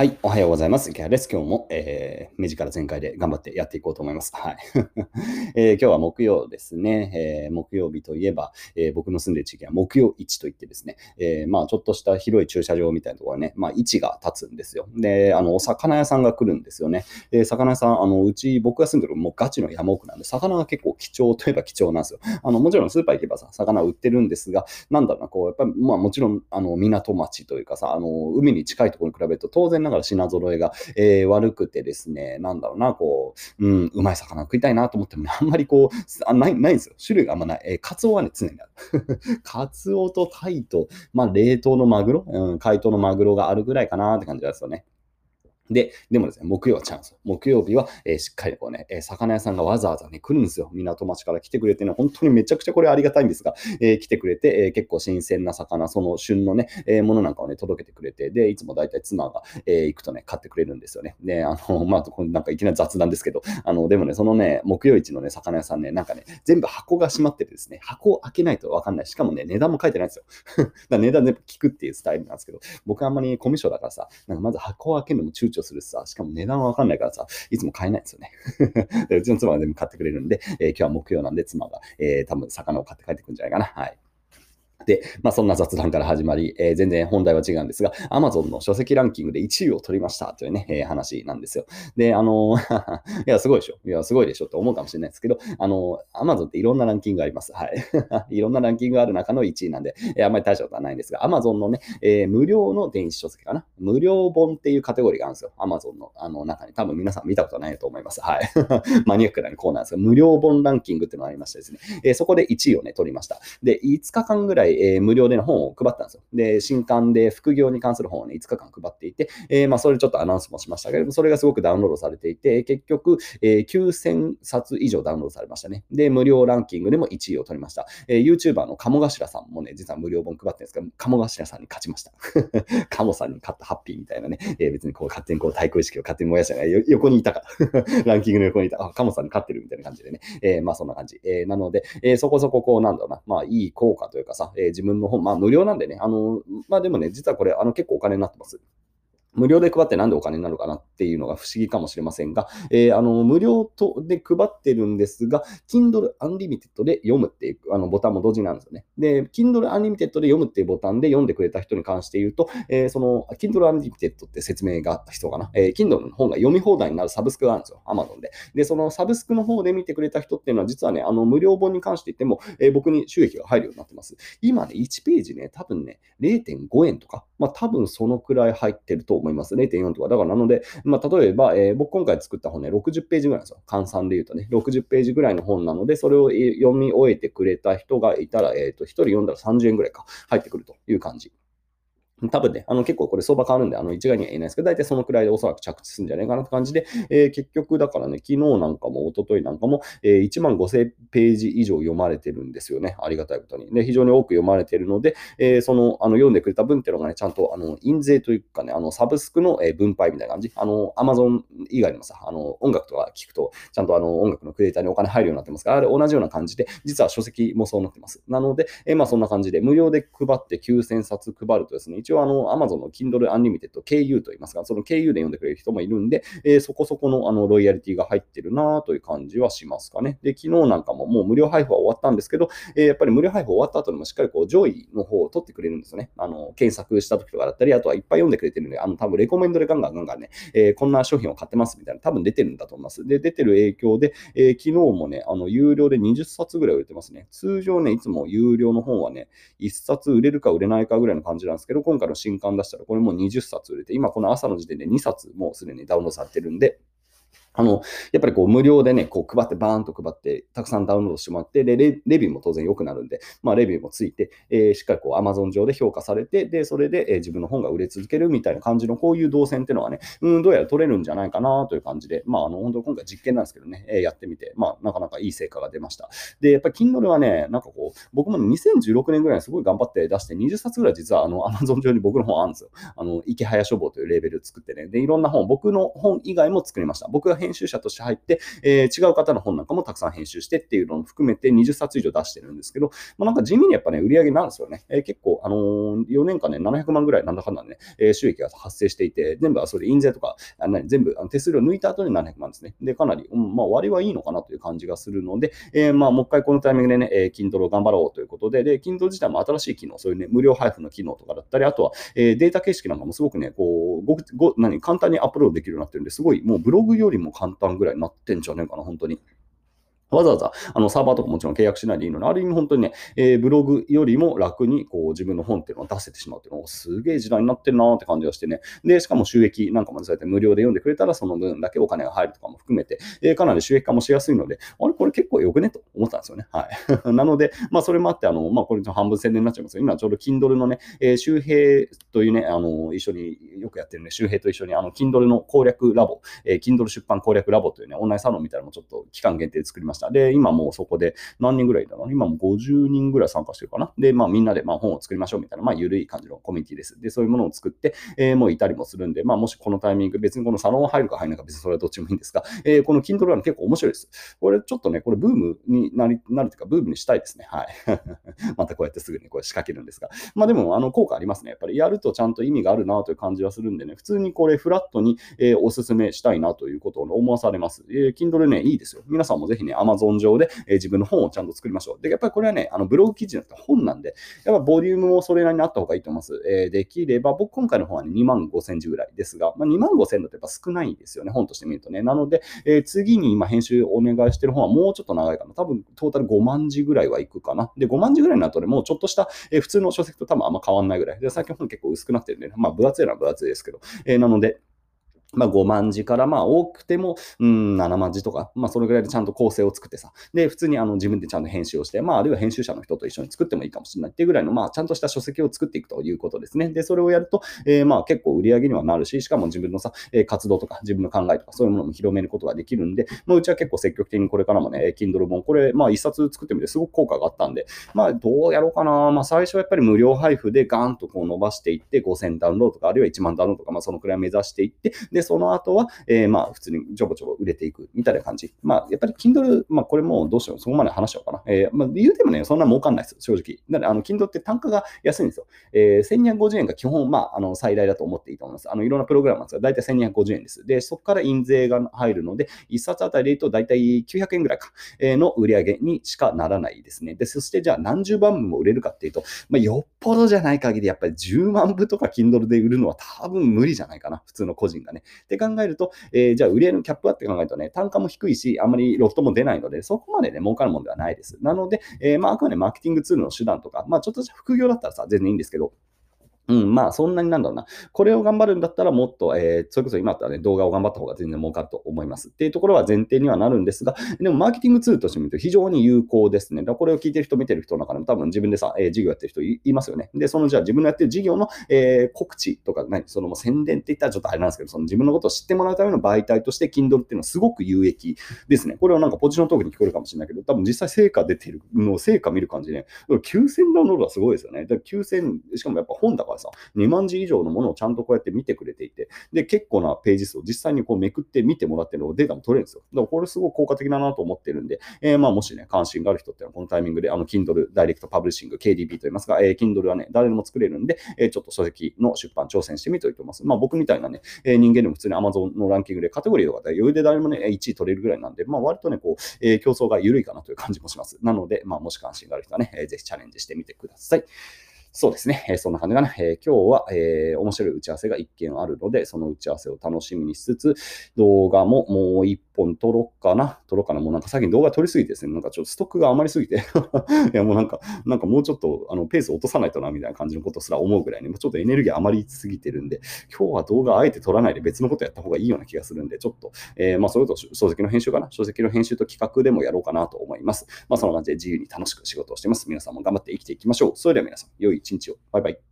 はい、おはようございます。池原です。今日も、えー、目力全開で頑張ってやっていこうと思います。はい。えー、今日は木曜ですね。えー、木曜日といえば、えー、僕の住んでる地域は木曜市といってですね、えー、まあちょっとした広い駐車場みたいなところね、まあ市が立つんですよ。で、あの、お魚屋さんが来るんですよね。で、魚屋さん、あの、うち僕が住んでるもうガチの山奥なんで、魚が結構貴重 といえば貴重なんですよ。あの、もちろんスーパー行けばさ、魚売ってるんですが、なんだろうな、こう、やっぱり、まあもちろん、あの、港町というかさ、あの、海に近いところに比べると当然ながら品揃えがえー、悪くてですね、なんだろうな、こう、うん、うまい魚食いたいなと思っても、あんまりこう、あないないんですよ。種類があんまない。えー、カツオはね、常にある。カツオとタイと、まあ、冷凍のマグロ、うん、解凍のマグロがあるぐらいかなって感じですよね。で、でもですね、木曜はチャンス。木曜日は、えー、しっかりこうね、えー、魚屋さんがわざわざね、来るんですよ。港町から来てくれてね、本当にめちゃくちゃこれありがたいんですが、えー、来てくれて、えー、結構新鮮な魚、その旬のね、えー、ものなんかをね、届けてくれて、で、いつも大体妻が、えー、行くとね、買ってくれるんですよね。で、あの、まあ、なんかいきなり雑談ですけど、あの、でもね、そのね、木曜市のね、魚屋さんね、なんかね、全部箱が閉まっててですね、箱を開けないとわかんない。しかもね、値段も書いてないんですよ。だ値段全部聞くっていうスタイルなんですけど、僕あんまりコミュ障だからさ、なんかまず箱を開けるのも躊躇するしさ、しかも値段わかんないからさ、いつも買えないんですよね。でうちの妻が全部買ってくれるんで、えー、今日は木曜なんで妻が、えー、多分魚を買って帰ってくるんじゃないかな。はい。で、まあ、そんな雑談から始まり、えー、全然本題は違うんですが、Amazon の書籍ランキングで1位を取りましたというね、えー、話なんですよ。で、あのー、いや、すごいでしょ。いや、すごいでしょって思うかもしれないですけど、あのー、Amazon っていろんなランキングがあります。はい。いろんなランキングがある中の1位なんで、えー、あんまり大したことはないんですが、Amazon のね、えー、無料の電子書籍かな？無料本っていうカテゴリーがあるんですよ。Amazon のあの中に。多分皆さん見たことないと思います。はい。マニアックなコーナーですが、無料本ランキングっていうのがありましてですね、えー、そこで1位をね、取りました。で、5日間ぐらい、えー、無料での本を配ったんですよ。で、新刊で副業に関する本をね、5日間配っていて、えー、まあ、それちょっとアナウンスもしましたけれども、それがすごくダウンロードされていて、結局、えー、9000冊以上ダウンロードされましたね。で、無料ランキングでも1位を取りました。えー、YouTuber の鴨頭さんもね、実は無料本配ってるんですけど、鴨頭さんに勝ちました。鴨さんに勝ったハッピーみたいなね、えー、別にこう勝手にこう対抗意識を勝手に燃やしたが、横にいたか ランキングの横にいた、あ、鴨さんに勝ってるみたいな感じでね、えー、まあそんな感じ。えー、なので、えー、そこそここうなんだろうな、まあいい効果というかさ、えー、自分の本、まあ無料なんでね、あのまあでもね、実はこれ、あの結構お金になってます。無料で配ってなんでお金になるかなっていうのが不思議かもしれませんが、えー、あの無料とで配ってるんですが、Kindle Unlimited で読むっていうあのボタンも同時なんですよね。で、Kindle Unlimited で読むっていうボタンで読んでくれた人に関して言うと、えー、その Kindle Unlimited って説明が必要かな。えー、Kindle の本が読み放題になるサブスクがあるんですよ。Amazon で。で、そのサブスクの方で見てくれた人っていうのは、実はね、あの無料本に関して言っても、えー、僕に収益が入るようになってます。今ね、1ページね、多分ね、0.5円とか、まあ多分そのくらい入ってると思います。0.4とか、だからなので、まあ、例えば、えー、僕今回作った本ね、60ページぐらいですよ。換算で言うとね、60ページぐらいの本なので、それを読み終えてくれた人がいたら、えっ、ー、と、1人読んだら30円ぐらいか、入ってくるという感じ。多分ね、あの結構これ相場変わるんで、あの一概には言えないですけど、大体そのくらいでおそらく着地するんじゃないかなって感じで、えー、結局だからね、昨日なんかも一昨日なんかも、えー、1万5000ページ以上読まれてるんですよね。ありがたいことに。で、非常に多く読まれてるので、えー、そのあの読んでくれた分っていうのがね、ちゃんとあの印税というかね、あのサブスクの分配みたいな感じ。あの、アマゾン以外にもさ、あの音楽とか聞くと、ちゃんとあの音楽のクリエイターにお金入るようになってますから、あれ同じような感じで、実は書籍もそうなってます。なので、えー、まあそんな感じで、無料で配って9000冊配るとですね、一応あの、アマゾンの Kindle Unlimited、KU と言いますが、その KU で読んでくれる人もいるんで、えー、そこそこのあのロイヤリティが入ってるなという感じはしますかね。で、昨日なんかももう無料配布は終わったんですけど、えー、やっぱり無料配布終わった後でもしっかりこう上位の方を取ってくれるんですよね。あの、検索した時とかだったり、あとはいっぱい読んでくれてるんで、あの、多分レコメンドでガンガンガンガンね、えー、こんな商品を買ってますみたいな、多分出てるんだと思います。で、出てる影響で、え、昨日もね、あの、有料で20冊ぐらい売れてますね。通常ね、いつも有料の本はね、1冊売れるか売れないかぐらいの感じなんですけど、今回の新刊出したら、これもう20冊冊売れて、今この朝の時点で2冊もうすでにダウンロードされてるんで、あの、やっぱりこう無料でね、こう配ってバーンと配って、たくさんダウンロードしてもらって、で、レビューも当然良くなるんで、まあレビューもついて、えー、しっかりこう Amazon 上で評価されて、で、それで、えー、自分の本が売れ続けるみたいな感じのこういう動線っていうのはね、うん、どうやら取れるんじゃないかなという感じで、まああの、本当今回実験なんですけどね、えー、やってみて、まあなかなかいい成果が出ました。で、やっぱり Kindle はね、なんかこう、僕も2016年ぐらいすごい頑張って出して、20冊ぐらい実はあの Amazon 上に僕の本あるんですよ。あの、池早書房というレベル作ってね、で、いろんな本、僕の本以外も作りました。僕が編集者として入って、えー、違う方の本なんかもたくさん編集してっていうのを含めて20冊以上出してるんですけど、まあ、なんか地味にやっぱね、売り上げなんですよね。えー、結構、あのー、4年間ね、700万ぐらいなんだかんだね、えー、収益が発生していて、全部はそれ印税とか、あ全部あの手数料抜いた後に700万ですね。で、かなり、うん、まあ割はいいのかなという感じがするので、えー、まあもう一回このタイミングでね、えー、Kindle を頑張ろうということで、で、Kindle 自体も新しい機能、そういうね、無料配布の機能とかだったり、あとは、えー、データ形式なんかもすごくね、こう、ごご何簡単にアップロードできるようになってるんで、すごい、もうブログよりも簡単ぐらいになってんじゃねえかな、本当に。わざわざあのサーバーとかもちろん契約しないでいいので、ある意味本当にね、えー、ブログよりも楽にこう自分の本っていうのを出せてしまうっていうのをすげえ時代になってるなーって感じがしてね。で、しかも収益なんかもそうやって無料で読んでくれたらその分だけお金が入るとかも含めて、えー、かなり収益化もしやすいので、あれこれ結構よくねと思ったんですよね。はい。なので、まあそれもあって、あの、まあこれ半分宣伝になっちゃいますけど、今ちょうど Kindle のね、えー、周平というね、あの、一緒によくやってるね、周平と一緒にあの Kindle の攻略ラボ、えー、Kindle 出版攻略ラボというね、オンラインサロンみたいなのもちょっと期間限定で作りました。で、今もうそこで何人ぐらいだろう今も50人ぐらい参加してるかな？で、まあみんなでまあ本を作りましょうみたいな、まあ緩い感じのコミュニティです。で、そういうものを作って、えー、もういたりもするんで、まあもしこのタイミング、別にこのサロン入るか入らないか別にそれはどっちもいいんですが、えー、この Kindle は結構面白いです。これちょっとね、これブームになりなるというか、ブームにしたいですね。はい。またこうやってすぐにこれ仕掛けるんですが。まあでも、あの効果ありますね。やっぱりやるとちゃんと意味があるなという感じはするんでね、普通にこれフラットに、えー、おすすめしたいなということを思わされます。えー、Kindle ね、いいですよ。皆さんもぜひね、Amazon 上で、え、自分の本をちゃんと作りましょう。で、やっぱりこれはね、あのブログ記事じゃなくて本なんで、やっぱボリュームもそれなりにあった方がいいと思います。え、できれば、僕今回の本は、ね、2万5千字ぐらいですが、まあ、2万5千だとやっぱ少ないですよね、本として見るとね。なので、え、次に今編集お願いしてる本はもうちょっと長いかな。多分トータル5万字ぐらいはいくかな。で、5万字ぐらいになるとね、もうちょっとした、え、普通の書籍と多分あんま変わんないぐらい。で、最近本結構薄くなってるんで、ね、まあ分厚いのは分厚いですけど、え、なので、まあ、5万字からまあ多くても、うん、7万字とか、まあ、それぐらいでちゃんと構成を作ってさ、で、普通にあの自分でちゃんと編集をして、まあ、あるいは編集者の人と一緒に作ってもいいかもしれないっていうぐらいの、まあ、ちゃんとした書籍を作っていくということですね。で、それをやると、えー、まあ、結構売り上げにはなるし、しかも自分のさ、え活動とか自分の考えとかそういうものも広めることができるんで、まあ、うちは結構積極的にこれからもね、Kindle 本、これ、まあ、一冊作ってみてすごく効果があったんで、まあ、どうやろうかな。まあ、最初はやっぱり無料配布でガーンとこう伸ばしていって、5000ダウンロードとか、あるいは1万ダウンロードとか、まあ、そのくらい目指していって、で、でその後は、えー、まあ、普通にちょこちょこ売れていくみたいな感じ。まあ、やっぱり Kindle、まあ、これもどうしよう、そこまで話しようかな。えー、まあ、言うてもね、そんな儲かんないです、正直。だから、あの、Kindle って単価が安いんですよ。えー、1250円が基本、まあ、あの、最大だと思っていいと思います。あの、いろんなプログラムなんですが、大体1250円です。で、そこから印税が入るので、1冊あたりで言うと大体900円ぐらいか、えー、の売り上げにしかならないですね。で、そしてじゃあ何十万部も売れるかっていうと、まあ、よっぽどじゃない限り、やっぱり10万部とか Kindle で売るのは多分無理じゃないかな。普通の個人がね。って考えると、えー、じゃあ売り上げのキャップはって考えるとね、単価も低いし、あんまりロフトも出ないので、そこまでね、儲かるものではないです。なので、えー、まあ、あくまでマーケティングツールの手段とか、まあ、ちょっと副業だったらさ、全然いいんですけど、うん、まあ、そんなになんだろうな。これを頑張るんだったら、もっと、えー、それこそ今だったらね、動画を頑張った方が全然儲かると思います。っていうところは前提にはなるんですが、でも、マーケティングツールとして見ると非常に有効ですね。だこれを聞いてる人、見てる人の中でも多分自分でさ、えー、事業やってる人いますよね。で、そのじゃあ自分のやってる事業の、えー、告知とか、何、その宣伝って言ったらちょっとあれなんですけど、その自分のことを知ってもらうための媒体として Kindle っていうのはすごく有益ですね。これはなんかポジショントークに聞こえるかもしれないけど、多分実際成果出てるの、成果見る感じね、9000ダウンロードはすごいですよね。だ9000、しかもやっぱ本だからさ、2万字以上のものをちゃんとこうやって見てくれていて、で、結構なページ数を実際にこうめくって見てもらってるのをデータも取れるんですよ。だからこれすごい効果的だなと思ってるんで、えー、まあもしね、関心がある人っていうのはこのタイミングで、あの、Kindle ダイレクトパブリッシング、KDP と言いますが、えー、Kindle はね、誰でも作れるんで、えー、ちょっと書籍の出版挑戦してみておいてます。まあ僕みたいなね、えー、人間でも普通に Amazon のランキングでカテゴリーとかで余裕で誰もね、1位取れるぐらいなんで、まあ割とね、こう、えー、競争が緩いかなという感じもします。なので、まあもし関心がある人はね、えー、ぜひチャレンジしてみてください。そうですね。え、そんな感じかな。えー、今日は、えー、面白い打ち合わせが一件あるので、その打ち合わせを楽しみにしつつ、動画ももう一本撮ろうかな。撮ろうかな。もうなんか最近動画撮りすぎてですね、なんかちょっとストックが余りすぎて いやもうなんか、なんかもうちょっとあのペース落とさないとな、みたいな感じのことすら思うぐらいに、ちょっとエネルギー余りすぎてるんで、今日は動画あえて撮らないで別のことやった方がいいような気がするんで、ちょっと、えー、まあそれと書籍の編集かな。書籍の編集と企画でもやろうかなと思います。まあそんな感じで自由に楽しく仕事をしてます。皆さんも頑張って生きていきましょう。それでは皆さん、良い一日を。バイバイ。